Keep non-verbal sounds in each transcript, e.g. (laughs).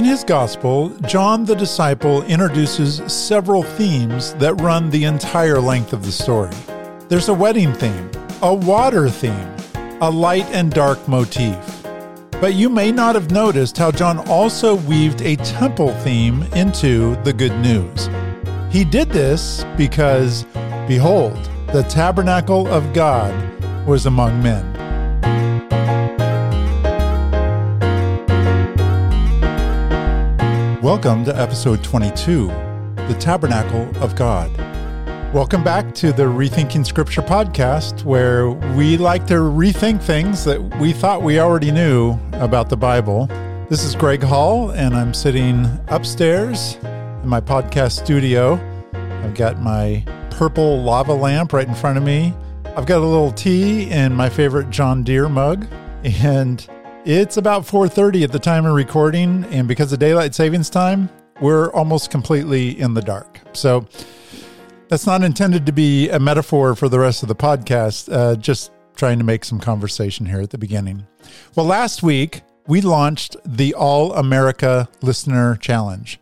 In his gospel, John the disciple introduces several themes that run the entire length of the story. There's a wedding theme, a water theme, a light and dark motif. But you may not have noticed how John also weaved a temple theme into the good news. He did this because, behold, the tabernacle of God was among men. Welcome to episode 22, The Tabernacle of God. Welcome back to the Rethinking Scripture podcast, where we like to rethink things that we thought we already knew about the Bible. This is Greg Hall, and I'm sitting upstairs in my podcast studio. I've got my purple lava lamp right in front of me. I've got a little tea in my favorite John Deere mug, and it's about 4:30 at the time of recording, and because of daylight savings time, we're almost completely in the dark. So that's not intended to be a metaphor for the rest of the podcast. Uh, just trying to make some conversation here at the beginning. Well, last week we launched the All America Listener Challenge,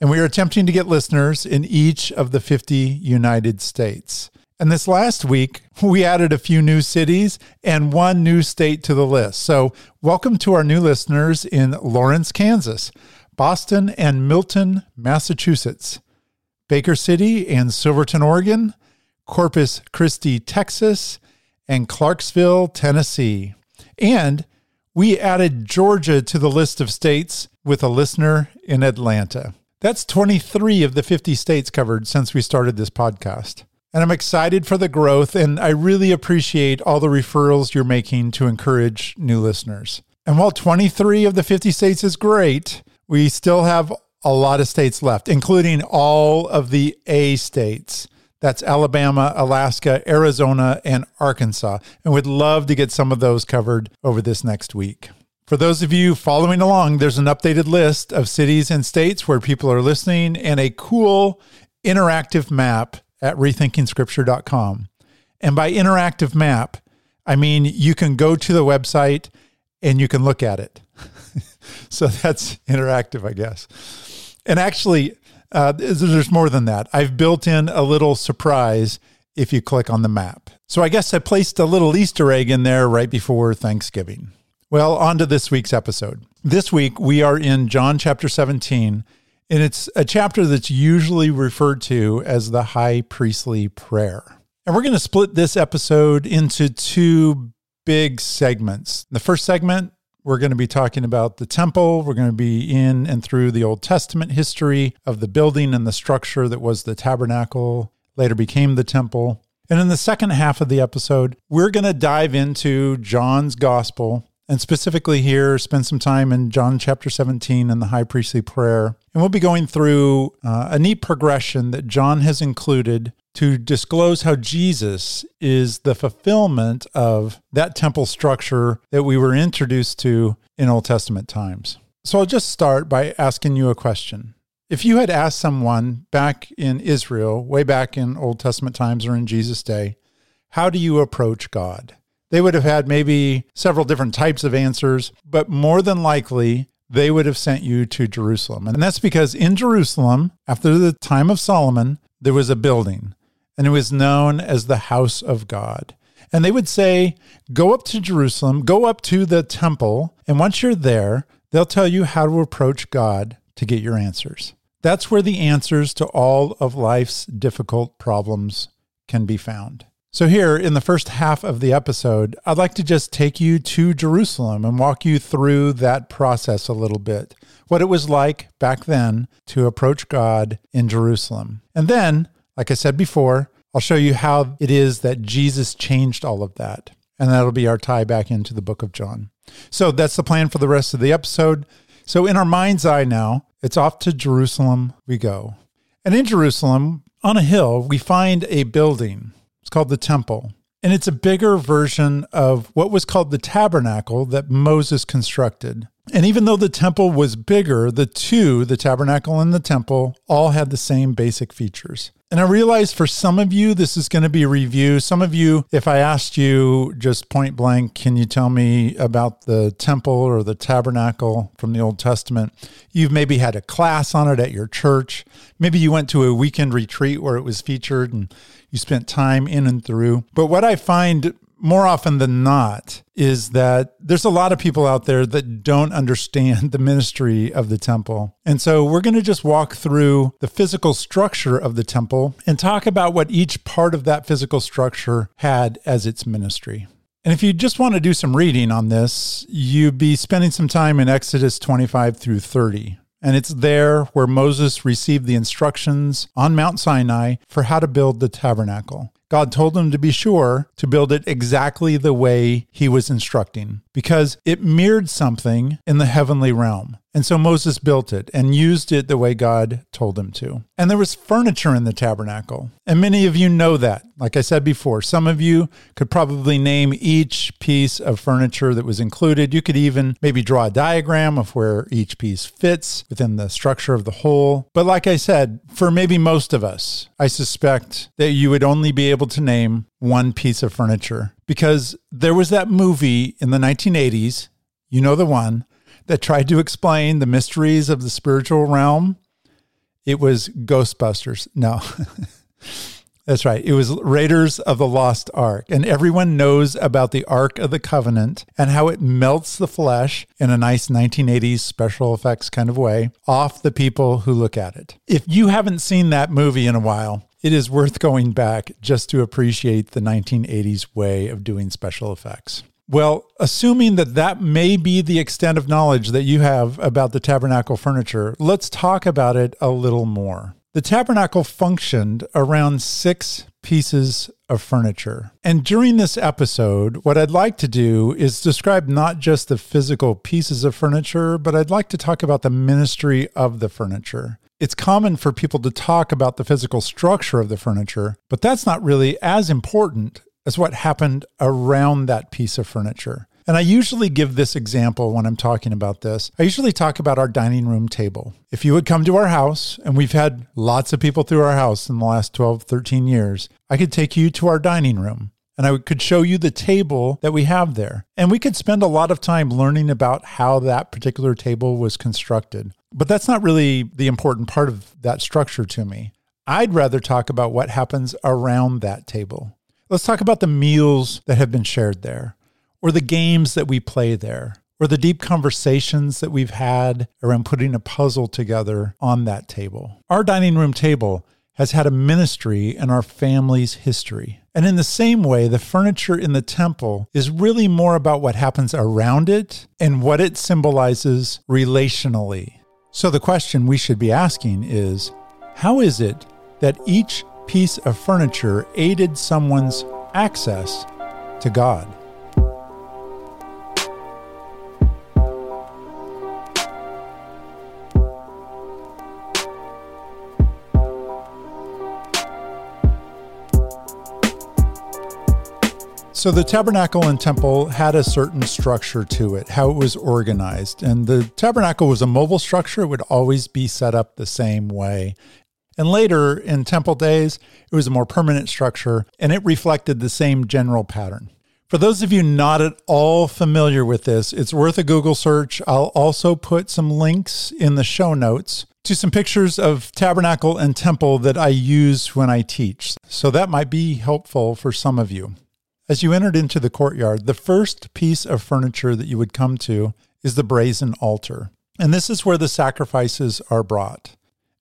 and we are attempting to get listeners in each of the 50 United States. And this last week, we added a few new cities and one new state to the list. So, welcome to our new listeners in Lawrence, Kansas, Boston and Milton, Massachusetts, Baker City and Silverton, Oregon, Corpus Christi, Texas, and Clarksville, Tennessee. And we added Georgia to the list of states with a listener in Atlanta. That's 23 of the 50 states covered since we started this podcast. And I'm excited for the growth, and I really appreciate all the referrals you're making to encourage new listeners. And while 23 of the 50 states is great, we still have a lot of states left, including all of the A states. That's Alabama, Alaska, Arizona, and Arkansas. And we'd love to get some of those covered over this next week. For those of you following along, there's an updated list of cities and states where people are listening and a cool interactive map at rethinkingscripture.com. And by interactive map, I mean you can go to the website and you can look at it. (laughs) so that's interactive, I guess. And actually, uh, there's more than that. I've built in a little surprise if you click on the map. So I guess I placed a little Easter egg in there right before Thanksgiving. Well, on to this week's episode. This week, we are in John chapter 17 and it's a chapter that's usually referred to as the high priestly prayer. And we're going to split this episode into two big segments. The first segment, we're going to be talking about the temple. We're going to be in and through the Old Testament history of the building and the structure that was the tabernacle, later became the temple. And in the second half of the episode, we're going to dive into John's gospel and specifically here, spend some time in John chapter 17 and the high priestly prayer. And we'll be going through uh, a neat progression that John has included to disclose how Jesus is the fulfillment of that temple structure that we were introduced to in Old Testament times. So I'll just start by asking you a question. If you had asked someone back in Israel, way back in Old Testament times or in Jesus' day, how do you approach God? They would have had maybe several different types of answers, but more than likely, they would have sent you to Jerusalem. And that's because in Jerusalem, after the time of Solomon, there was a building, and it was known as the house of God. And they would say, Go up to Jerusalem, go up to the temple, and once you're there, they'll tell you how to approach God to get your answers. That's where the answers to all of life's difficult problems can be found. So, here in the first half of the episode, I'd like to just take you to Jerusalem and walk you through that process a little bit. What it was like back then to approach God in Jerusalem. And then, like I said before, I'll show you how it is that Jesus changed all of that. And that'll be our tie back into the book of John. So, that's the plan for the rest of the episode. So, in our mind's eye now, it's off to Jerusalem we go. And in Jerusalem, on a hill, we find a building it's called the temple. And it's a bigger version of what was called the tabernacle that Moses constructed. And even though the temple was bigger, the two, the tabernacle and the temple, all had the same basic features. And I realize for some of you, this is going to be a review. Some of you, if I asked you just point blank, can you tell me about the temple or the tabernacle from the Old Testament? You've maybe had a class on it at your church. Maybe you went to a weekend retreat where it was featured and you spent time in and through. But what I find more often than not is that there's a lot of people out there that don't understand (laughs) the ministry of the temple. And so we're going to just walk through the physical structure of the temple and talk about what each part of that physical structure had as its ministry. And if you just want to do some reading on this, you'd be spending some time in Exodus 25 through 30. And it's there where Moses received the instructions on Mount Sinai for how to build the tabernacle. God told him to be sure to build it exactly the way he was instructing because it mirrored something in the heavenly realm. And so Moses built it and used it the way God told him to. And there was furniture in the tabernacle. And many of you know that. Like I said before, some of you could probably name each piece of furniture that was included. You could even maybe draw a diagram of where each piece fits within the structure of the whole. But like I said, for maybe most of us, I suspect that you would only be able to name one piece of furniture because there was that movie in the 1980s, you know the one that tried to explain the mysteries of the spiritual realm. It was Ghostbusters. No. (laughs) That's right. It was Raiders of the Lost Ark. And everyone knows about the Ark of the Covenant and how it melts the flesh in a nice 1980s special effects kind of way off the people who look at it. If you haven't seen that movie in a while, it is worth going back just to appreciate the 1980s way of doing special effects. Well, assuming that that may be the extent of knowledge that you have about the tabernacle furniture, let's talk about it a little more. The tabernacle functioned around six pieces of furniture. And during this episode, what I'd like to do is describe not just the physical pieces of furniture, but I'd like to talk about the ministry of the furniture. It's common for people to talk about the physical structure of the furniture, but that's not really as important as what happened around that piece of furniture. And I usually give this example when I'm talking about this. I usually talk about our dining room table. If you would come to our house, and we've had lots of people through our house in the last 12, 13 years, I could take you to our dining room and I could show you the table that we have there. And we could spend a lot of time learning about how that particular table was constructed. But that's not really the important part of that structure to me. I'd rather talk about what happens around that table. Let's talk about the meals that have been shared there, or the games that we play there, or the deep conversations that we've had around putting a puzzle together on that table. Our dining room table has had a ministry in our family's history. And in the same way, the furniture in the temple is really more about what happens around it and what it symbolizes relationally. So the question we should be asking is how is it that each piece of furniture aided someone's access to God. So the tabernacle and temple had a certain structure to it, how it was organized. And the tabernacle was a mobile structure, it would always be set up the same way. And later in temple days, it was a more permanent structure and it reflected the same general pattern. For those of you not at all familiar with this, it's worth a Google search. I'll also put some links in the show notes to some pictures of tabernacle and temple that I use when I teach. So that might be helpful for some of you. As you entered into the courtyard, the first piece of furniture that you would come to is the brazen altar. And this is where the sacrifices are brought.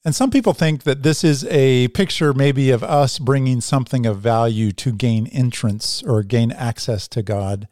And some people think that this is a picture maybe of us bringing something of value to gain entrance or gain access to God.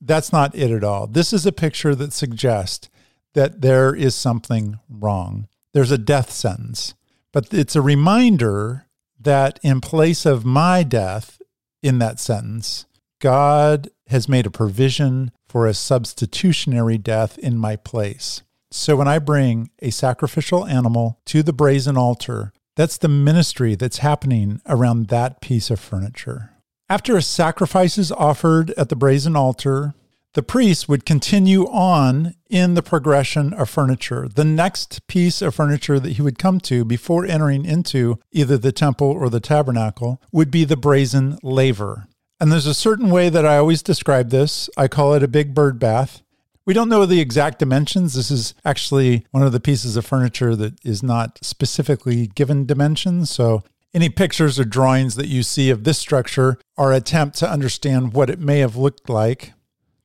That's not it at all. This is a picture that suggests that there is something wrong. There's a death sentence, but it's a reminder that in place of my death in that sentence, God has made a provision for a substitutionary death in my place. So when I bring a sacrificial animal to the brazen altar, that's the ministry that's happening around that piece of furniture. After a sacrifice is offered at the brazen altar, the priest would continue on in the progression of furniture. The next piece of furniture that he would come to before entering into either the temple or the tabernacle would be the brazen laver. And there's a certain way that I always describe this. I call it a big bird bath. We don't know the exact dimensions. This is actually one of the pieces of furniture that is not specifically given dimensions. So any pictures or drawings that you see of this structure are attempt to understand what it may have looked like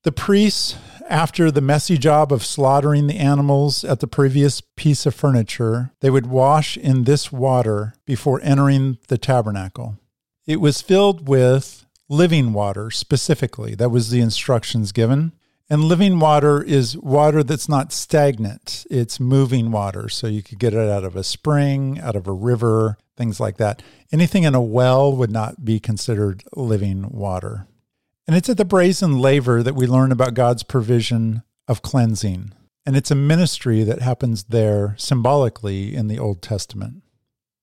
the priests, after the messy job of slaughtering the animals at the previous piece of furniture, they would wash in this water before entering the tabernacle. It was filled with living water specifically. That was the instructions given. And living water is water that's not stagnant, it's moving water. So you could get it out of a spring, out of a river, things like that. Anything in a well would not be considered living water. And it's at the brazen laver that we learn about God's provision of cleansing. And it's a ministry that happens there symbolically in the Old Testament.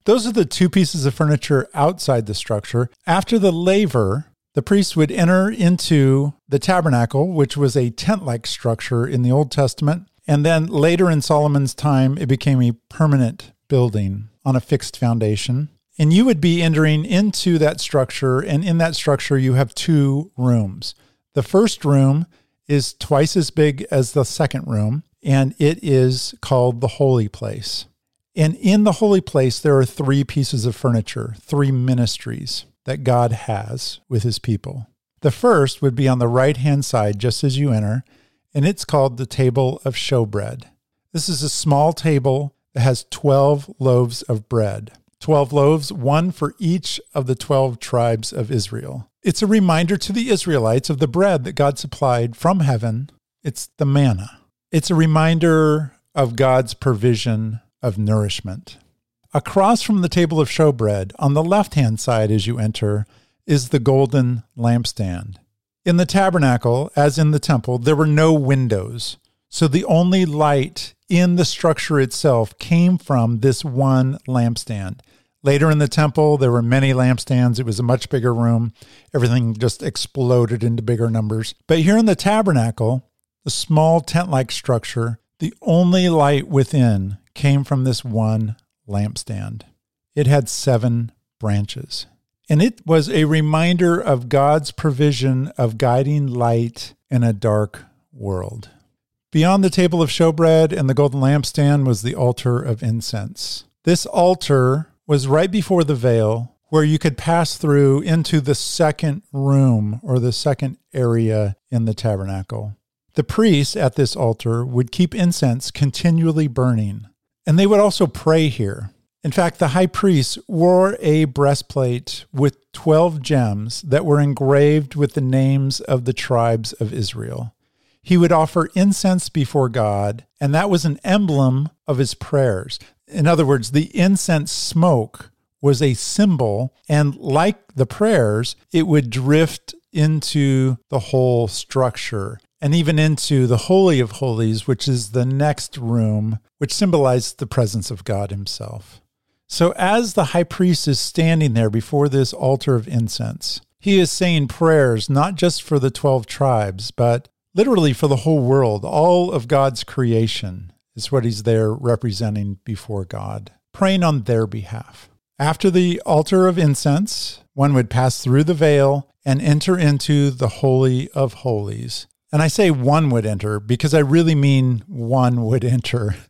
Those are the two pieces of furniture outside the structure. After the laver, the priest would enter into the tabernacle, which was a tent like structure in the Old Testament. And then later in Solomon's time, it became a permanent building on a fixed foundation. And you would be entering into that structure. And in that structure, you have two rooms. The first room is twice as big as the second room, and it is called the Holy Place. And in the Holy Place, there are three pieces of furniture, three ministries that God has with his people. The first would be on the right hand side, just as you enter, and it's called the table of showbread. This is a small table that has 12 loaves of bread. 12 loaves, one for each of the 12 tribes of Israel. It's a reminder to the Israelites of the bread that God supplied from heaven. It's the manna. It's a reminder of God's provision of nourishment. Across from the table of showbread, on the left hand side as you enter, is the golden lampstand. In the tabernacle, as in the temple, there were no windows. So the only light in the structure itself came from this one lampstand. Later in the temple, there were many lampstands. It was a much bigger room. Everything just exploded into bigger numbers. But here in the tabernacle, the small tent like structure, the only light within came from this one lampstand. It had seven branches. And it was a reminder of God's provision of guiding light in a dark world. Beyond the table of showbread and the golden lampstand was the altar of incense. This altar was right before the veil where you could pass through into the second room or the second area in the tabernacle. The priests at this altar would keep incense continually burning, and they would also pray here. In fact, the high priest wore a breastplate with 12 gems that were engraved with the names of the tribes of Israel. He would offer incense before God, and that was an emblem of his prayers. In other words, the incense smoke was a symbol, and like the prayers, it would drift into the whole structure and even into the Holy of Holies, which is the next room, which symbolized the presence of God Himself. So, as the high priest is standing there before this altar of incense, he is saying prayers not just for the 12 tribes, but literally for the whole world, all of God's creation is what he's there representing before God, praying on their behalf. After the altar of incense, one would pass through the veil and enter into the Holy of Holies. And I say one would enter because I really mean one would enter. (laughs)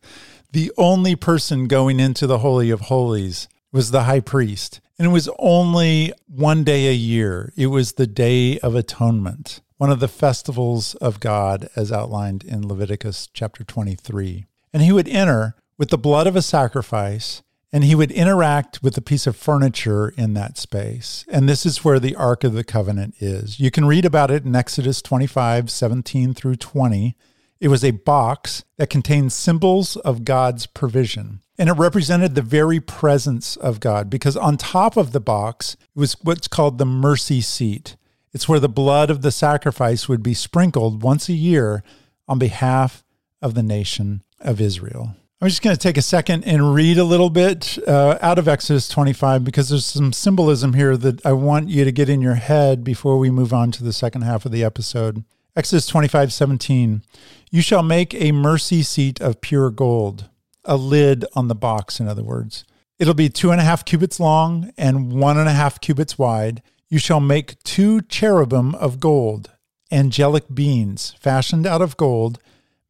The only person going into the Holy of Holies was the high priest. And it was only one day a year. It was the Day of Atonement, one of the festivals of God as outlined in Leviticus chapter 23. And he would enter with the blood of a sacrifice and he would interact with a piece of furniture in that space. And this is where the Ark of the Covenant is. You can read about it in Exodus 25, 17 through 20. It was a box that contained symbols of God's provision. And it represented the very presence of God because on top of the box was what's called the mercy seat. It's where the blood of the sacrifice would be sprinkled once a year on behalf of the nation of Israel. I'm just going to take a second and read a little bit uh, out of Exodus 25 because there's some symbolism here that I want you to get in your head before we move on to the second half of the episode. Exodus 25 17. You shall make a mercy seat of pure gold, a lid on the box, in other words. It'll be two and a half cubits long and one and a half cubits wide. You shall make two cherubim of gold, angelic beings fashioned out of gold.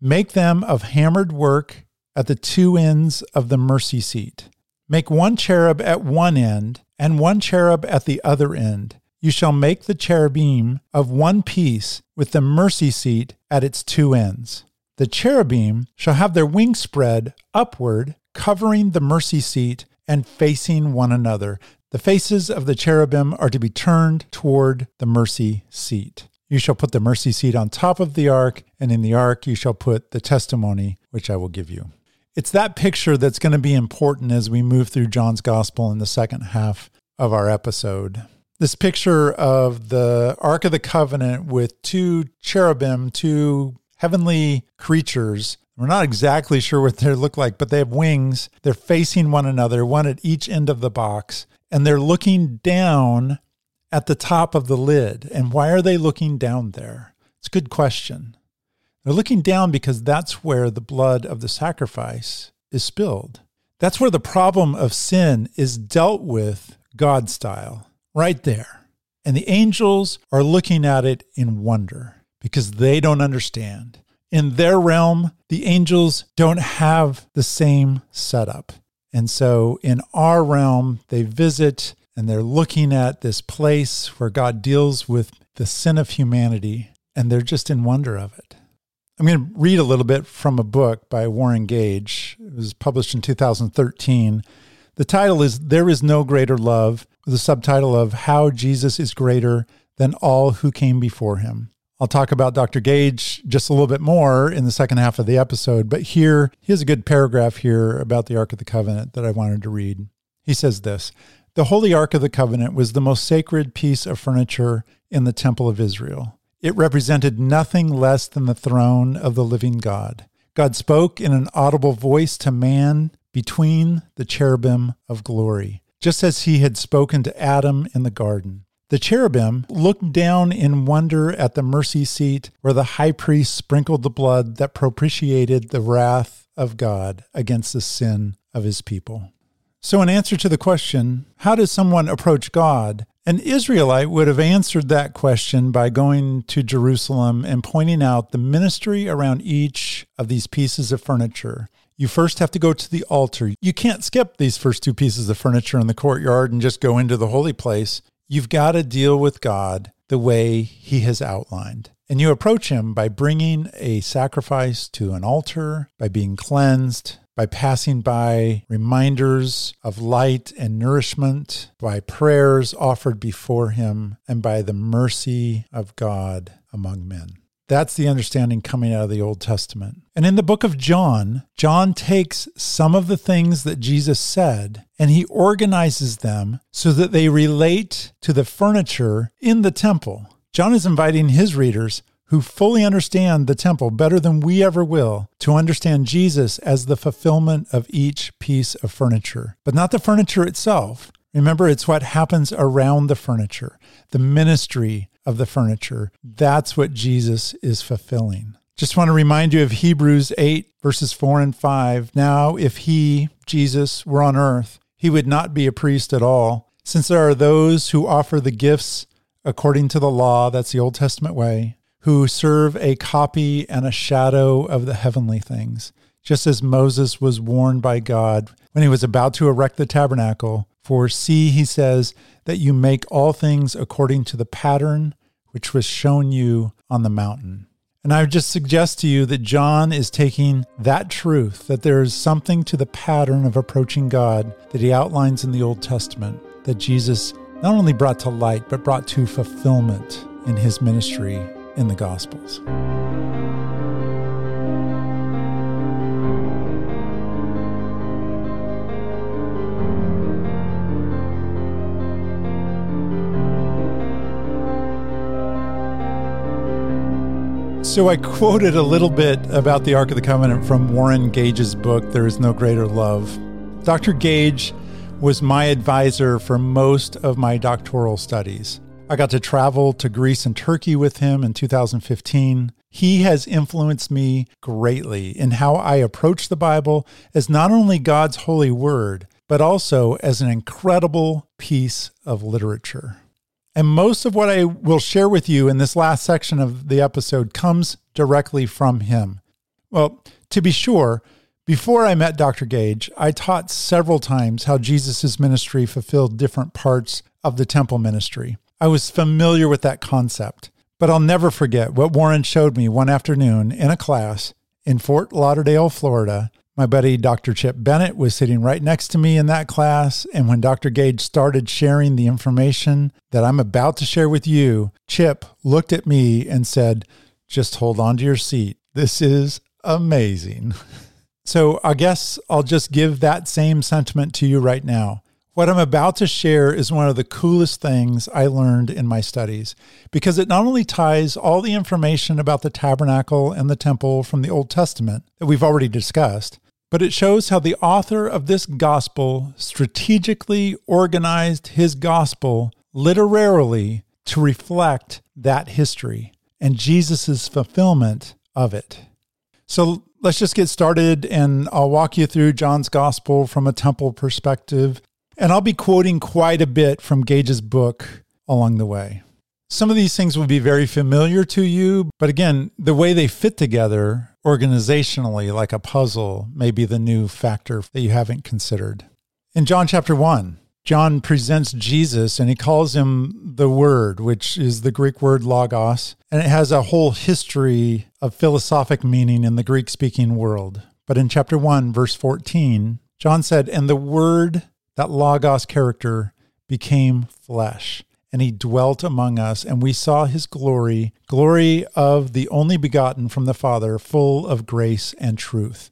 Make them of hammered work at the two ends of the mercy seat. Make one cherub at one end and one cherub at the other end. You shall make the cherubim of one piece with the mercy seat at its two ends. The cherubim shall have their wings spread upward, covering the mercy seat and facing one another. The faces of the cherubim are to be turned toward the mercy seat. You shall put the mercy seat on top of the ark, and in the ark you shall put the testimony which I will give you. It's that picture that's going to be important as we move through John's gospel in the second half of our episode. This picture of the Ark of the Covenant with two cherubim, two heavenly creatures we're not exactly sure what they look like, but they have wings. They're facing one another, one at each end of the box, and they're looking down at the top of the lid. And why are they looking down there? It's a good question. They're looking down because that's where the blood of the sacrifice is spilled. That's where the problem of sin is dealt with God style, right there. And the angels are looking at it in wonder because they don't understand in their realm, the angels don't have the same setup. And so in our realm, they visit and they're looking at this place where God deals with the sin of humanity, and they're just in wonder of it. I'm going to read a little bit from a book by Warren Gage. It was published in 2013. The title is There Is No Greater Love, with a subtitle of How Jesus is Greater Than All Who Came Before Him. I'll talk about Dr. Gage just a little bit more in the second half of the episode, but here, he has a good paragraph here about the Ark of the Covenant that I wanted to read. He says this The Holy Ark of the Covenant was the most sacred piece of furniture in the Temple of Israel. It represented nothing less than the throne of the living God. God spoke in an audible voice to man between the cherubim of glory, just as he had spoken to Adam in the garden. The cherubim looked down in wonder at the mercy seat where the high priest sprinkled the blood that propitiated the wrath of God against the sin of his people. So, in answer to the question, how does someone approach God? An Israelite would have answered that question by going to Jerusalem and pointing out the ministry around each of these pieces of furniture. You first have to go to the altar. You can't skip these first two pieces of furniture in the courtyard and just go into the holy place. You've got to deal with God the way He has outlined. And you approach Him by bringing a sacrifice to an altar, by being cleansed, by passing by reminders of light and nourishment, by prayers offered before Him, and by the mercy of God among men. That's the understanding coming out of the Old Testament. And in the book of John, John takes some of the things that Jesus said and he organizes them so that they relate to the furniture in the temple. John is inviting his readers who fully understand the temple better than we ever will to understand Jesus as the fulfillment of each piece of furniture, but not the furniture itself. Remember, it's what happens around the furniture, the ministry of the furniture. That's what Jesus is fulfilling. Just want to remind you of Hebrews 8, verses 4 and 5. Now, if he, Jesus, were on earth, he would not be a priest at all, since there are those who offer the gifts according to the law, that's the Old Testament way, who serve a copy and a shadow of the heavenly things, just as Moses was warned by God when he was about to erect the tabernacle. For see, he says, that you make all things according to the pattern which was shown you on the mountain. And I would just suggest to you that John is taking that truth, that there is something to the pattern of approaching God that he outlines in the Old Testament, that Jesus not only brought to light, but brought to fulfillment in his ministry in the Gospels. So I quoted a little bit about the Ark of the Covenant from Warren Gage's book, There Is No Greater Love. Dr. Gage was my advisor for most of my doctoral studies. I got to travel to Greece and Turkey with him in 2015. He has influenced me greatly in how I approach the Bible as not only God's holy word, but also as an incredible piece of literature. And most of what I will share with you in this last section of the episode comes directly from him. Well, to be sure, before I met Dr. Gage, I taught several times how Jesus' ministry fulfilled different parts of the temple ministry. I was familiar with that concept. But I'll never forget what Warren showed me one afternoon in a class in Fort Lauderdale, Florida. My buddy Dr. Chip Bennett was sitting right next to me in that class. And when Dr. Gage started sharing the information that I'm about to share with you, Chip looked at me and said, Just hold on to your seat. This is amazing. (laughs) So I guess I'll just give that same sentiment to you right now. What I'm about to share is one of the coolest things I learned in my studies because it not only ties all the information about the tabernacle and the temple from the Old Testament that we've already discussed, but it shows how the author of this gospel strategically organized his gospel literarily to reflect that history and Jesus' fulfillment of it. So let's just get started and I'll walk you through John's gospel from a temple perspective and I'll be quoting quite a bit from Gage's book along the way. Some of these things will be very familiar to you, but again, the way they fit together organizationally, like a puzzle, may be the new factor that you haven't considered. In John chapter 1, John presents Jesus and he calls him the Word, which is the Greek word logos, and it has a whole history of philosophic meaning in the Greek speaking world. But in chapter 1, verse 14, John said, And the Word that Logos character became flesh and he dwelt among us, and we saw his glory, glory of the only begotten from the Father, full of grace and truth.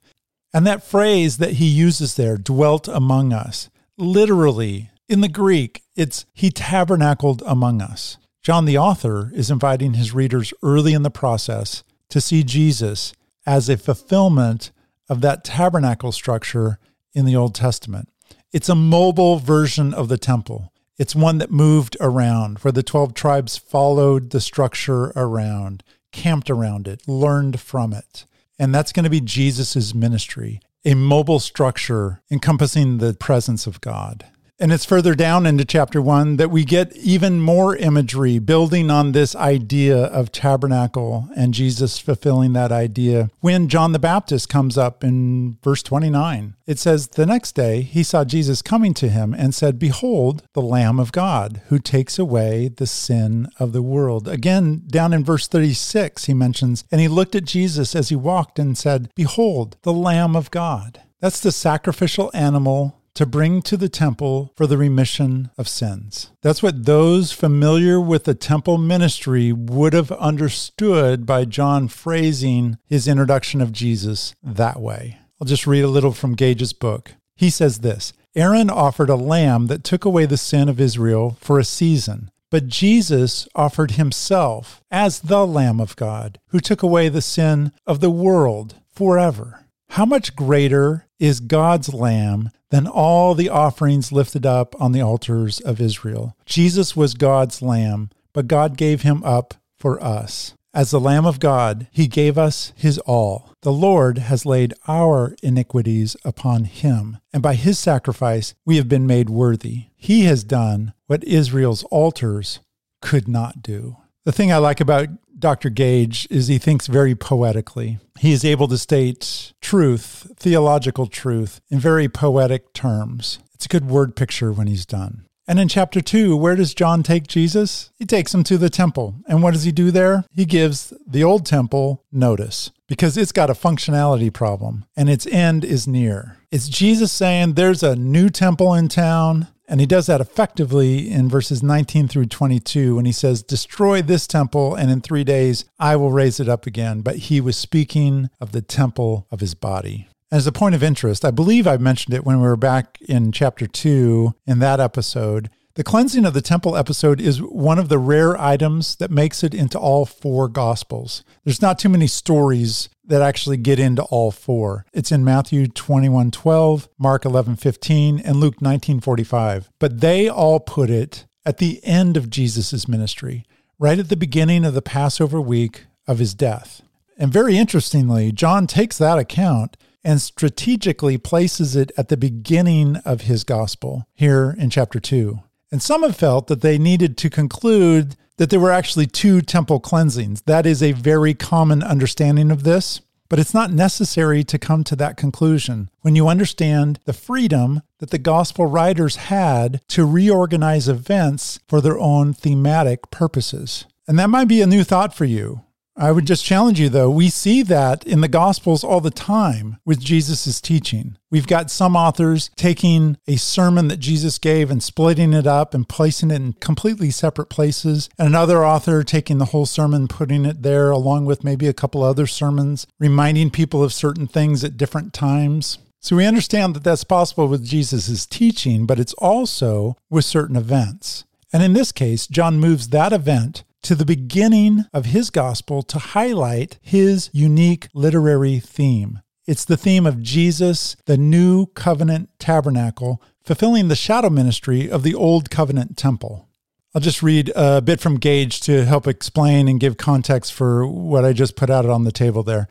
And that phrase that he uses there, dwelt among us, literally in the Greek, it's he tabernacled among us. John, the author, is inviting his readers early in the process to see Jesus as a fulfillment of that tabernacle structure in the Old Testament. It's a mobile version of the temple. It's one that moved around, where the 12 tribes followed the structure around, camped around it, learned from it. And that's going to be Jesus' ministry, a mobile structure encompassing the presence of God. And it's further down into chapter one that we get even more imagery building on this idea of tabernacle and Jesus fulfilling that idea. When John the Baptist comes up in verse 29, it says, The next day he saw Jesus coming to him and said, Behold, the Lamb of God who takes away the sin of the world. Again, down in verse 36, he mentions, And he looked at Jesus as he walked and said, Behold, the Lamb of God. That's the sacrificial animal to bring to the temple for the remission of sins. That's what those familiar with the temple ministry would have understood by John phrasing his introduction of Jesus that way. I'll just read a little from Gage's book. He says this Aaron offered a lamb that took away the sin of Israel for a season. But Jesus offered himself as the Lamb of God, who took away the sin of the world forever. How much greater is God's Lamb than all the offerings lifted up on the altars of Israel? Jesus was God's Lamb, but God gave him up for us. As the Lamb of God, he gave us his all. The Lord has laid our iniquities upon him, and by his sacrifice we have been made worthy. He has done what Israel's altars could not do. The thing I like about Dr. Gage is he thinks very poetically. He is able to state truth, theological truth, in very poetic terms. It's a good word picture when he's done. And in chapter 2, where does John take Jesus? He takes him to the temple. And what does he do there? He gives the old temple notice because it's got a functionality problem and its end is near. It's Jesus saying there's a new temple in town. And he does that effectively in verses 19 through 22 when he says, Destroy this temple, and in three days I will raise it up again. But he was speaking of the temple of his body. As a point of interest, I believe I mentioned it when we were back in chapter 2 in that episode. The cleansing of the temple episode is one of the rare items that makes it into all four gospels. There's not too many stories that actually get into all four. It's in Matthew 21:12, Mark 11:15, and Luke 19:45. But they all put it at the end of Jesus' ministry, right at the beginning of the Passover week of his death. And very interestingly, John takes that account and strategically places it at the beginning of his gospel here in chapter 2. And some have felt that they needed to conclude that there were actually two temple cleansings. That is a very common understanding of this, but it's not necessary to come to that conclusion when you understand the freedom that the gospel writers had to reorganize events for their own thematic purposes. And that might be a new thought for you. I would just challenge you, though. We see that in the Gospels all the time with Jesus' teaching. We've got some authors taking a sermon that Jesus gave and splitting it up and placing it in completely separate places, and another author taking the whole sermon, putting it there along with maybe a couple other sermons, reminding people of certain things at different times. So we understand that that's possible with Jesus' teaching, but it's also with certain events. And in this case, John moves that event to the beginning of his gospel to highlight his unique literary theme. It's the theme of Jesus, the new covenant tabernacle, fulfilling the shadow ministry of the old covenant temple. I'll just read a bit from Gage to help explain and give context for what I just put out on the table there.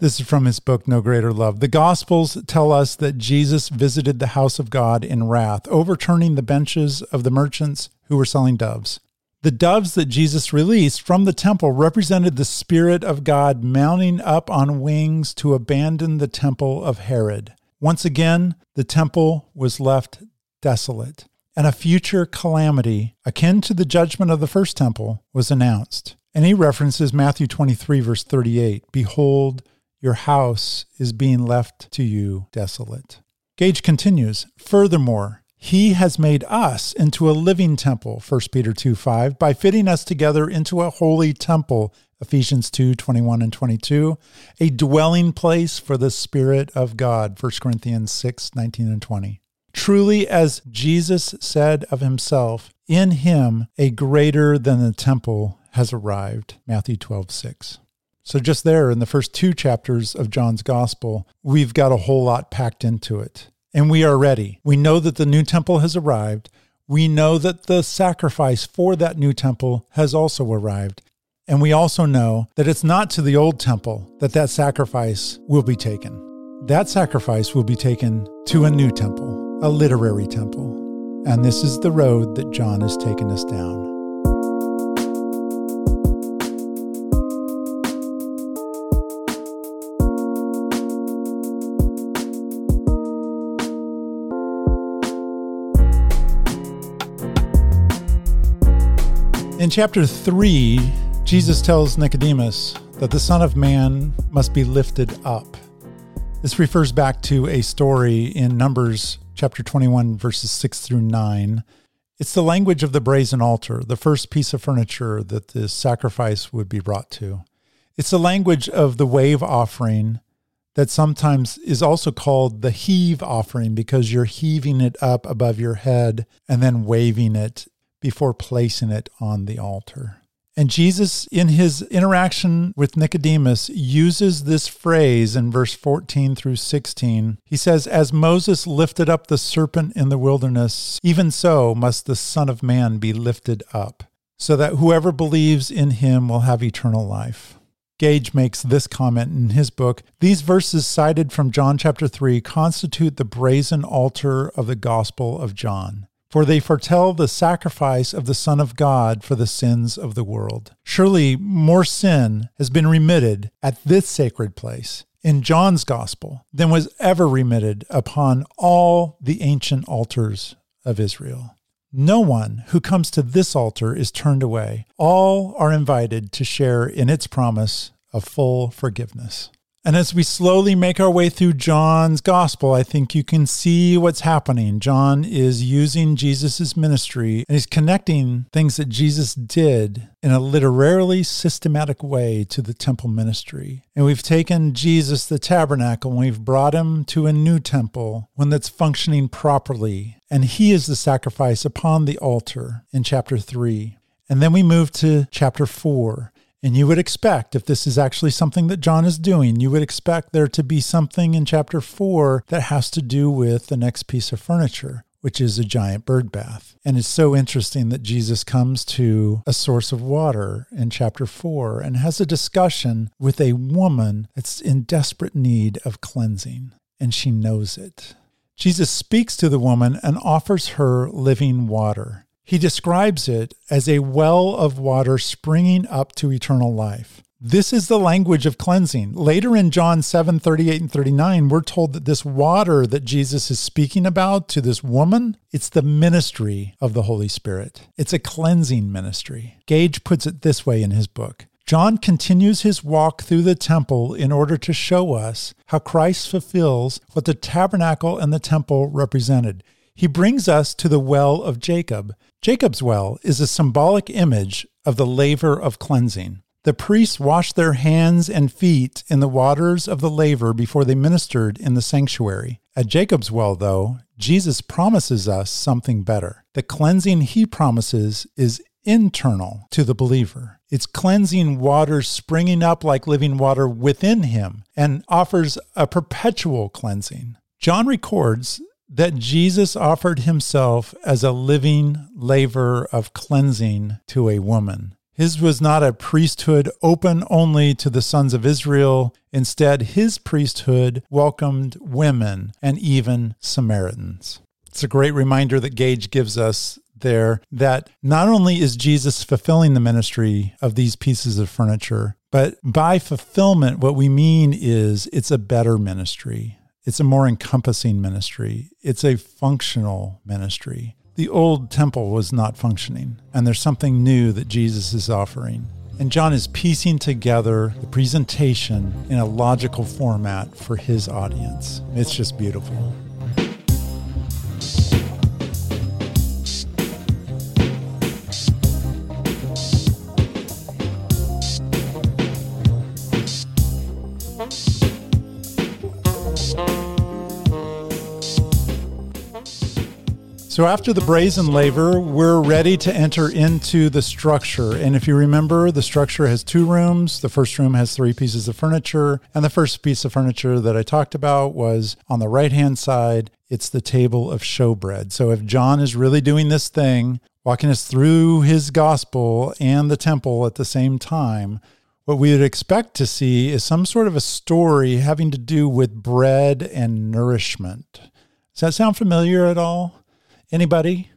This is from his book, No Greater Love. The Gospels tell us that Jesus visited the house of God in wrath, overturning the benches of the merchants who were selling doves. The doves that Jesus released from the temple represented the Spirit of God mounting up on wings to abandon the temple of Herod. Once again, the temple was left desolate, and a future calamity, akin to the judgment of the first temple, was announced. And he references Matthew 23, verse 38 Behold, your house is being left to you desolate. Gage continues Furthermore, he has made us into a living temple, 1 Peter 2 5, by fitting us together into a holy temple, Ephesians 2 21 and 22, a dwelling place for the Spirit of God, 1 Corinthians 6 19 and 20. Truly, as Jesus said of himself, in him a greater than the temple has arrived, Matthew 12 6. So, just there in the first two chapters of John's gospel, we've got a whole lot packed into it and we are ready. We know that the new temple has arrived. We know that the sacrifice for that new temple has also arrived. And we also know that it's not to the old temple that that sacrifice will be taken. That sacrifice will be taken to a new temple, a literary temple. And this is the road that John has taken us down. In chapter 3, Jesus tells Nicodemus that the Son of Man must be lifted up. This refers back to a story in Numbers chapter 21, verses 6 through 9. It's the language of the brazen altar, the first piece of furniture that the sacrifice would be brought to. It's the language of the wave offering that sometimes is also called the heave offering because you're heaving it up above your head and then waving it before placing it on the altar. And Jesus, in his interaction with Nicodemus, uses this phrase in verse 14 through 16. He says, As Moses lifted up the serpent in the wilderness, even so must the Son of Man be lifted up, so that whoever believes in him will have eternal life. Gage makes this comment in his book These verses cited from John chapter 3 constitute the brazen altar of the Gospel of John for they foretell the sacrifice of the Son of God for the sins of the world. Surely more sin has been remitted at this sacred place in John's gospel than was ever remitted upon all the ancient altars of Israel. No one who comes to this altar is turned away. All are invited to share in its promise of full forgiveness. And as we slowly make our way through John's gospel, I think you can see what's happening. John is using Jesus' ministry and he's connecting things that Jesus did in a literarily systematic way to the temple ministry. And we've taken Jesus, the tabernacle, and we've brought him to a new temple, one that's functioning properly. And he is the sacrifice upon the altar in chapter 3. And then we move to chapter 4. And you would expect, if this is actually something that John is doing, you would expect there to be something in chapter four that has to do with the next piece of furniture, which is a giant bird bath. And it's so interesting that Jesus comes to a source of water in chapter 4 and has a discussion with a woman that's in desperate need of cleansing, and she knows it. Jesus speaks to the woman and offers her living water. He describes it as a well of water springing up to eternal life. This is the language of cleansing. Later in John 7 38 and 39, we're told that this water that Jesus is speaking about to this woman, it's the ministry of the Holy Spirit. It's a cleansing ministry. Gage puts it this way in his book John continues his walk through the temple in order to show us how Christ fulfills what the tabernacle and the temple represented. He brings us to the well of Jacob. Jacob's well is a symbolic image of the laver of cleansing. The priests washed their hands and feet in the waters of the laver before they ministered in the sanctuary. At Jacob's well, though, Jesus promises us something better. The cleansing he promises is internal to the believer. It's cleansing water springing up like living water within him and offers a perpetual cleansing. John records that Jesus offered himself as a living laver of cleansing to a woman. His was not a priesthood open only to the sons of Israel. Instead, his priesthood welcomed women and even Samaritans. It's a great reminder that Gage gives us there that not only is Jesus fulfilling the ministry of these pieces of furniture, but by fulfillment, what we mean is it's a better ministry. It's a more encompassing ministry. It's a functional ministry. The old temple was not functioning, and there's something new that Jesus is offering. And John is piecing together the presentation in a logical format for his audience. It's just beautiful. So after the brazen laver, we're ready to enter into the structure. And if you remember, the structure has two rooms. The first room has three pieces of furniture. And the first piece of furniture that I talked about was on the right hand side. It's the table of showbread. So if John is really doing this thing, walking us through his gospel and the temple at the same time, what we would expect to see is some sort of a story having to do with bread and nourishment. Does that sound familiar at all? Anybody?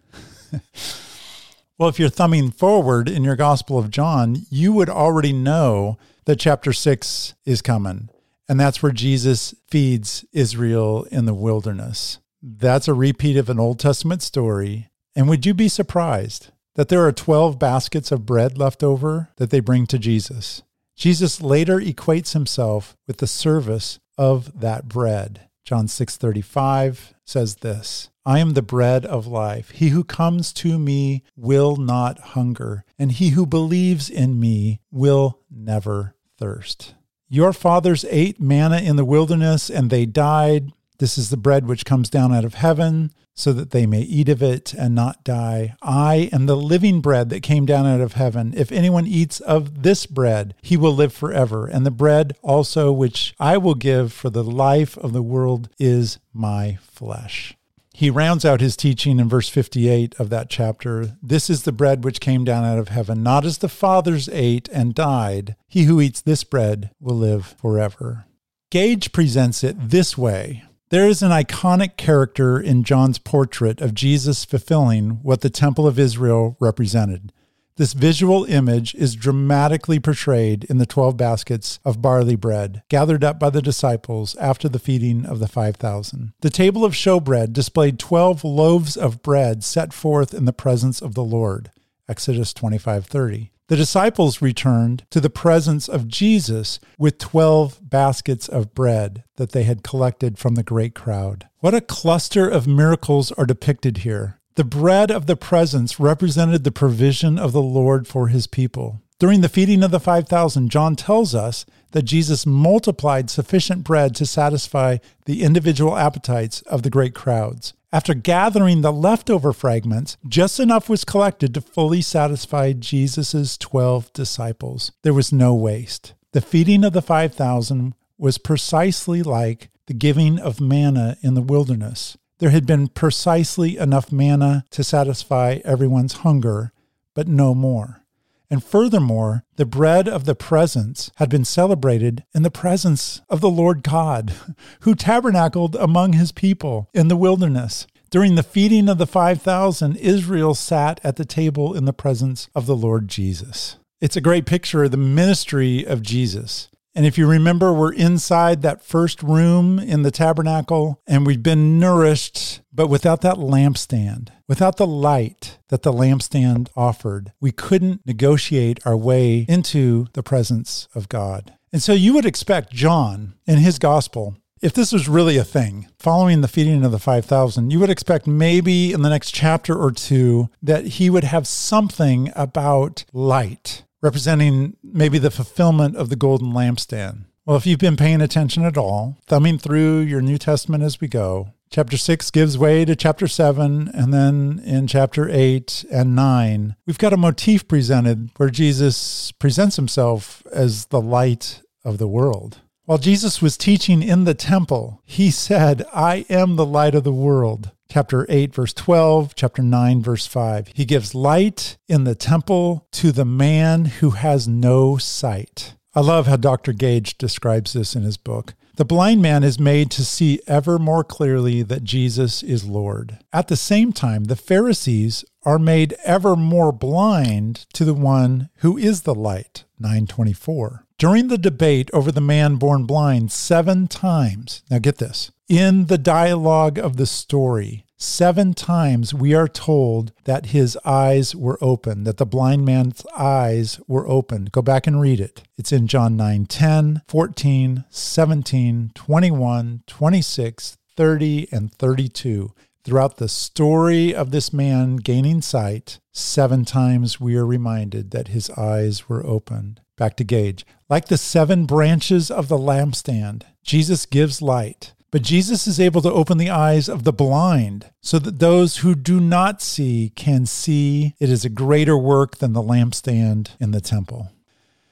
well, if you're thumbing forward in your Gospel of John, you would already know that chapter 6 is coming. And that's where Jesus feeds Israel in the wilderness. That's a repeat of an Old Testament story. And would you be surprised that there are 12 baskets of bread left over that they bring to Jesus? Jesus later equates himself with the service of that bread. John 6:35 says this, I am the bread of life. He who comes to me will not hunger, and he who believes in me will never thirst. Your fathers ate manna in the wilderness and they died. This is the bread which comes down out of heaven, so that they may eat of it and not die. I am the living bread that came down out of heaven. If anyone eats of this bread, he will live forever. And the bread also which I will give for the life of the world is my flesh. He rounds out his teaching in verse 58 of that chapter. This is the bread which came down out of heaven, not as the fathers ate and died. He who eats this bread will live forever. Gage presents it this way there is an iconic character in John's portrait of Jesus fulfilling what the Temple of Israel represented. This visual image is dramatically portrayed in the 12 baskets of barley bread gathered up by the disciples after the feeding of the 5,000. The table of showbread displayed 12 loaves of bread set forth in the presence of the Lord. Exodus 25:30. The disciples returned to the presence of Jesus with 12 baskets of bread that they had collected from the great crowd. What a cluster of miracles are depicted here. The bread of the presence represented the provision of the Lord for his people. During the feeding of the 5,000, John tells us that Jesus multiplied sufficient bread to satisfy the individual appetites of the great crowds. After gathering the leftover fragments, just enough was collected to fully satisfy Jesus' 12 disciples. There was no waste. The feeding of the 5,000 was precisely like the giving of manna in the wilderness. There had been precisely enough manna to satisfy everyone's hunger, but no more. And furthermore, the bread of the presence had been celebrated in the presence of the Lord God, (laughs) who tabernacled among his people in the wilderness. During the feeding of the 5,000, Israel sat at the table in the presence of the Lord Jesus. It's a great picture of the ministry of Jesus. And if you remember, we're inside that first room in the tabernacle and we've been nourished, but without that lampstand, without the light that the lampstand offered, we couldn't negotiate our way into the presence of God. And so you would expect John in his gospel if this was really a thing, following the feeding of the 5,000, you would expect maybe in the next chapter or two that he would have something about light, representing maybe the fulfillment of the golden lampstand. Well, if you've been paying attention at all, thumbing through your New Testament as we go, chapter 6 gives way to chapter 7, and then in chapter 8 and 9, we've got a motif presented where Jesus presents himself as the light of the world. While Jesus was teaching in the temple, he said, I am the light of the world. Chapter 8, verse 12, chapter 9, verse 5. He gives light in the temple to the man who has no sight. I love how Dr. Gage describes this in his book. The blind man is made to see ever more clearly that Jesus is Lord. At the same time, the Pharisees are made ever more blind to the one who is the light. 924 during the debate over the man born blind seven times. Now, get this in the dialogue of the story, seven times we are told that his eyes were open, that the blind man's eyes were open. Go back and read it. It's in John 9 10, 14, 17, 21, 26, 30, and 32. Throughout the story of this man gaining sight, seven times we are reminded that his eyes were opened. Back to Gage. Like the seven branches of the lampstand, Jesus gives light. But Jesus is able to open the eyes of the blind so that those who do not see can see it is a greater work than the lampstand in the temple.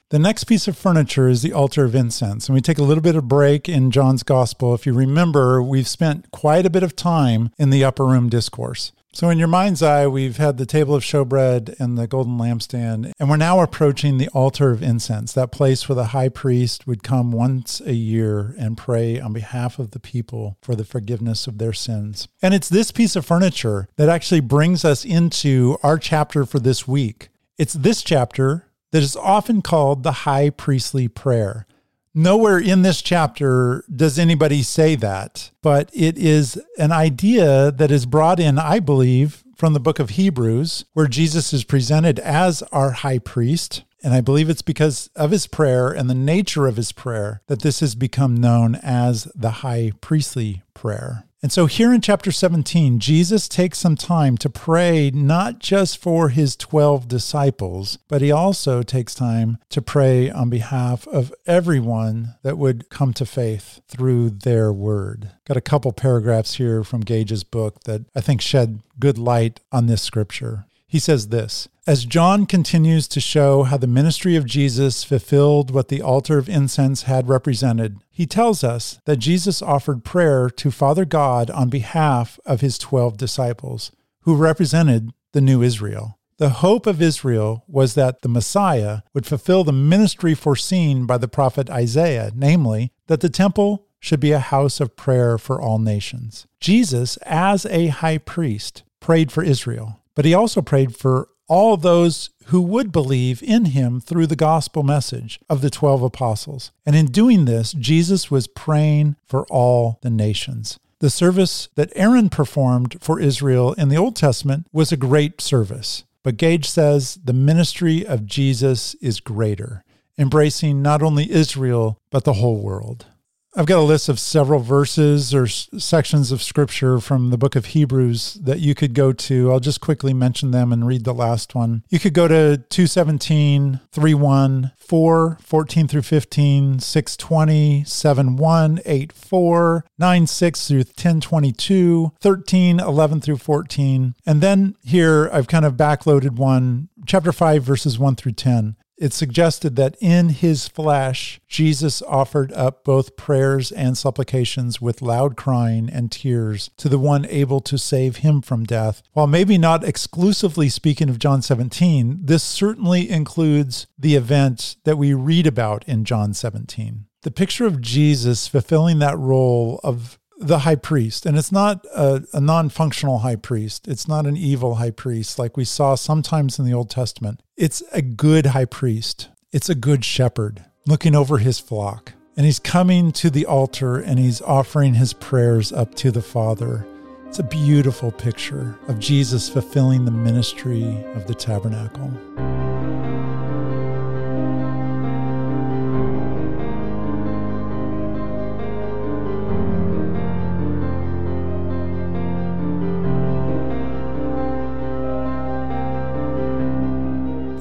The next piece of furniture is the altar of incense. And we take a little bit of break in John's gospel. If you remember, we've spent quite a bit of time in the upper room discourse. So, in your mind's eye, we've had the table of showbread and the golden lampstand, and we're now approaching the altar of incense, that place where the high priest would come once a year and pray on behalf of the people for the forgiveness of their sins. And it's this piece of furniture that actually brings us into our chapter for this week. It's this chapter that is often called the high priestly prayer. Nowhere in this chapter does anybody say that, but it is an idea that is brought in, I believe, from the book of Hebrews, where Jesus is presented as our high priest. And I believe it's because of his prayer and the nature of his prayer that this has become known as the high priestly prayer. And so here in chapter 17, Jesus takes some time to pray not just for his 12 disciples, but he also takes time to pray on behalf of everyone that would come to faith through their word. Got a couple paragraphs here from Gage's book that I think shed good light on this scripture. He says this As John continues to show how the ministry of Jesus fulfilled what the altar of incense had represented, he tells us that Jesus offered prayer to Father God on behalf of his 12 disciples, who represented the new Israel. The hope of Israel was that the Messiah would fulfill the ministry foreseen by the prophet Isaiah, namely, that the temple should be a house of prayer for all nations. Jesus, as a high priest, prayed for Israel. But he also prayed for all those who would believe in him through the gospel message of the 12 apostles. And in doing this, Jesus was praying for all the nations. The service that Aaron performed for Israel in the Old Testament was a great service. But Gage says the ministry of Jesus is greater, embracing not only Israel, but the whole world. I've got a list of several verses or s- sections of scripture from the book of Hebrews that you could go to. I'll just quickly mention them and read the last one. You could go to 217, 31, 4, 14 through 15, 620, 7, 1, 8, 4, 9, 6 through 10, 22, 13, 11 through 14. And then here I've kind of backloaded one, chapter 5, verses 1 through 10 it suggested that in his flesh, Jesus offered up both prayers and supplications with loud crying and tears to the one able to save him from death. While maybe not exclusively speaking of John 17, this certainly includes the event that we read about in John 17. The picture of Jesus fulfilling that role of the high priest. And it's not a, a non functional high priest, it's not an evil high priest like we saw sometimes in the Old Testament. It's a good high priest, it's a good shepherd looking over his flock. And he's coming to the altar and he's offering his prayers up to the Father. It's a beautiful picture of Jesus fulfilling the ministry of the tabernacle.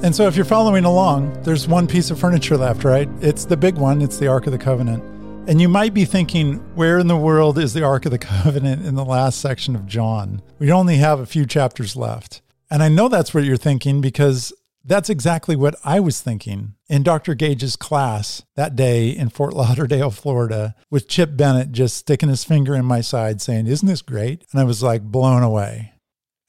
And so, if you're following along, there's one piece of furniture left, right? It's the big one, it's the Ark of the Covenant. And you might be thinking, where in the world is the Ark of the (laughs) Covenant in the last section of John? We only have a few chapters left. And I know that's what you're thinking because that's exactly what I was thinking in Dr. Gage's class that day in Fort Lauderdale, Florida, with Chip Bennett just sticking his finger in my side saying, Isn't this great? And I was like blown away.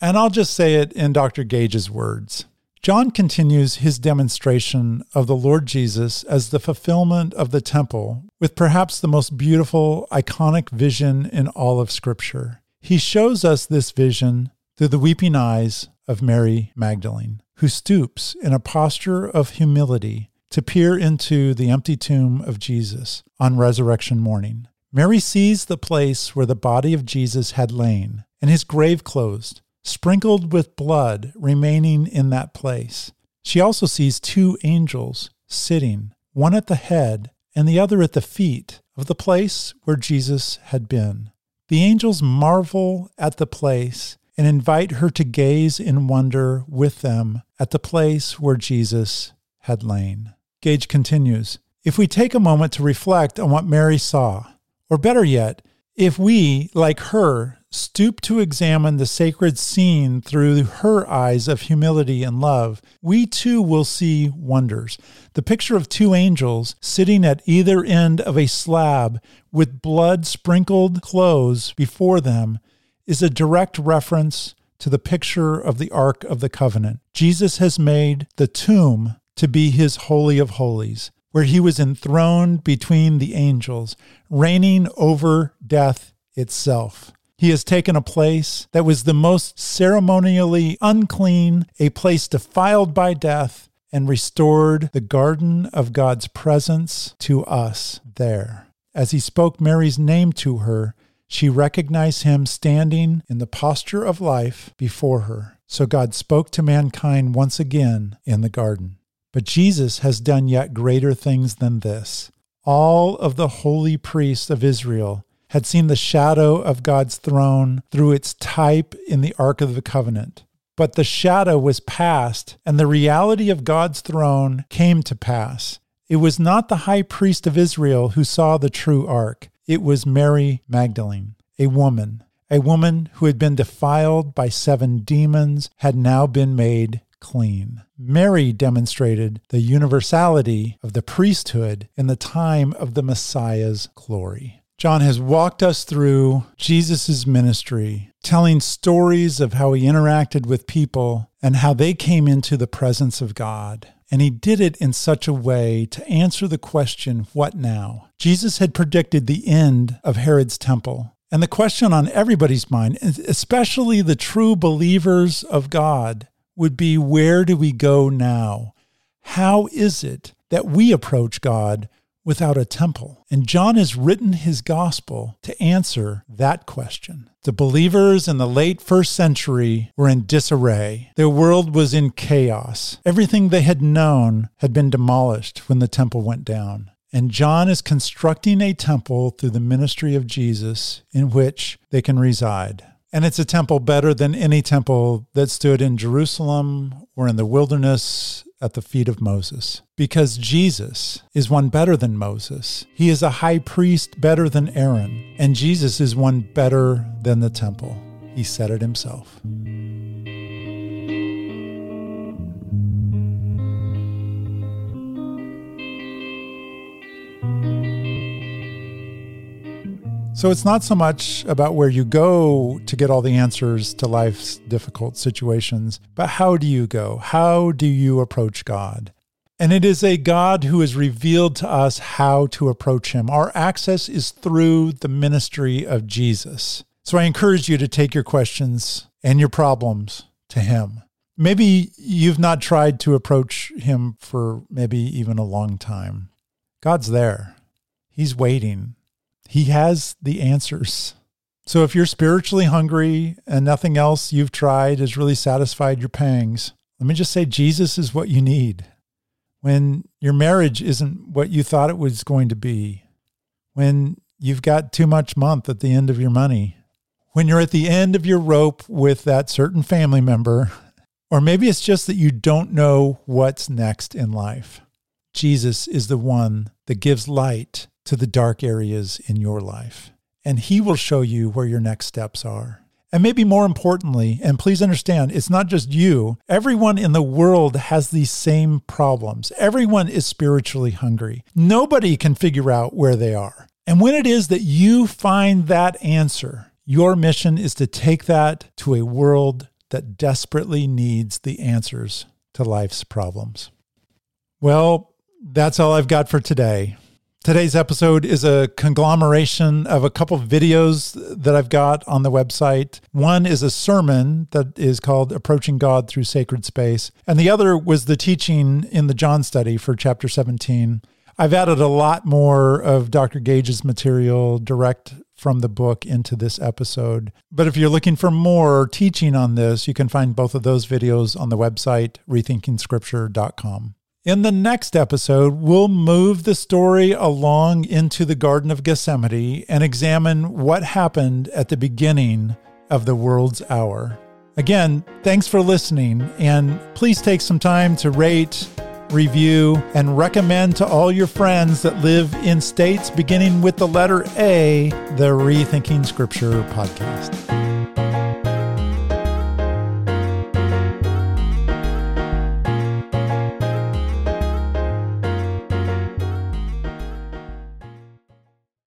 And I'll just say it in Dr. Gage's words. John continues his demonstration of the Lord Jesus as the fulfillment of the temple with perhaps the most beautiful, iconic vision in all of Scripture. He shows us this vision through the weeping eyes of Mary Magdalene, who stoops in a posture of humility to peer into the empty tomb of Jesus on resurrection morning. Mary sees the place where the body of Jesus had lain and his grave closed sprinkled with blood remaining in that place. She also sees two angels sitting, one at the head and the other at the feet of the place where Jesus had been. The angels marvel at the place and invite her to gaze in wonder with them at the place where Jesus had lain. Gage continues If we take a moment to reflect on what Mary saw, or better yet, if we, like her, stoop to examine the sacred scene through her eyes of humility and love, we too will see wonders. The picture of two angels sitting at either end of a slab with blood sprinkled clothes before them is a direct reference to the picture of the Ark of the Covenant. Jesus has made the tomb to be his Holy of Holies, where he was enthroned between the angels, reigning over death itself. He has taken a place that was the most ceremonially unclean, a place defiled by death, and restored the garden of God's presence to us there. As he spoke Mary's name to her, she recognized him standing in the posture of life before her. So God spoke to mankind once again in the garden. But Jesus has done yet greater things than this. All of the holy priests of Israel had seen the shadow of God's throne through its type in the Ark of the Covenant. But the shadow was past, and the reality of God's throne came to pass. It was not the high priest of Israel who saw the true ark, it was Mary Magdalene, a woman. A woman who had been defiled by seven demons had now been made clean. Mary demonstrated the universality of the priesthood in the time of the Messiah's glory. John has walked us through Jesus' ministry, telling stories of how he interacted with people and how they came into the presence of God. And he did it in such a way to answer the question, What now? Jesus had predicted the end of Herod's temple. And the question on everybody's mind, especially the true believers of God, would be Where do we go now? How is it that we approach God without a temple. And John has written his gospel to answer that question. The believers in the late first century were in disarray. Their world was in chaos. Everything they had known had been demolished when the temple went down. And John is constructing a temple through the ministry of Jesus in which they can reside. And it's a temple better than any temple that stood in Jerusalem or in the wilderness at the feet of Moses. Because Jesus is one better than Moses. He is a high priest better than Aaron. And Jesus is one better than the temple. He said it himself. thank you so it's not so much about where you go to get all the answers to life's difficult situations, but how do you go? How do you approach God? And it is a God who has revealed to us how to approach Him. Our access is through the ministry of Jesus. So I encourage you to take your questions and your problems to Him. Maybe you've not tried to approach Him for maybe even a long time. God's there, He's waiting. He has the answers. So if you're spiritually hungry and nothing else you've tried has really satisfied your pangs, let me just say Jesus is what you need. When your marriage isn't what you thought it was going to be, when you've got too much month at the end of your money, when you're at the end of your rope with that certain family member, or maybe it's just that you don't know what's next in life. Jesus is the one that gives light to the dark areas in your life. And He will show you where your next steps are. And maybe more importantly, and please understand, it's not just you. Everyone in the world has these same problems. Everyone is spiritually hungry. Nobody can figure out where they are. And when it is that you find that answer, your mission is to take that to a world that desperately needs the answers to life's problems. Well, that's all I've got for today. Today's episode is a conglomeration of a couple of videos that I've got on the website. One is a sermon that is called Approaching God Through Sacred Space, and the other was the teaching in the John study for chapter 17. I've added a lot more of Dr. Gage's material direct from the book into this episode. But if you're looking for more teaching on this, you can find both of those videos on the website, rethinkingscripture.com. In the next episode, we'll move the story along into the Garden of Gethsemane and examine what happened at the beginning of the world's hour. Again, thanks for listening, and please take some time to rate, review, and recommend to all your friends that live in states beginning with the letter A the Rethinking Scripture podcast.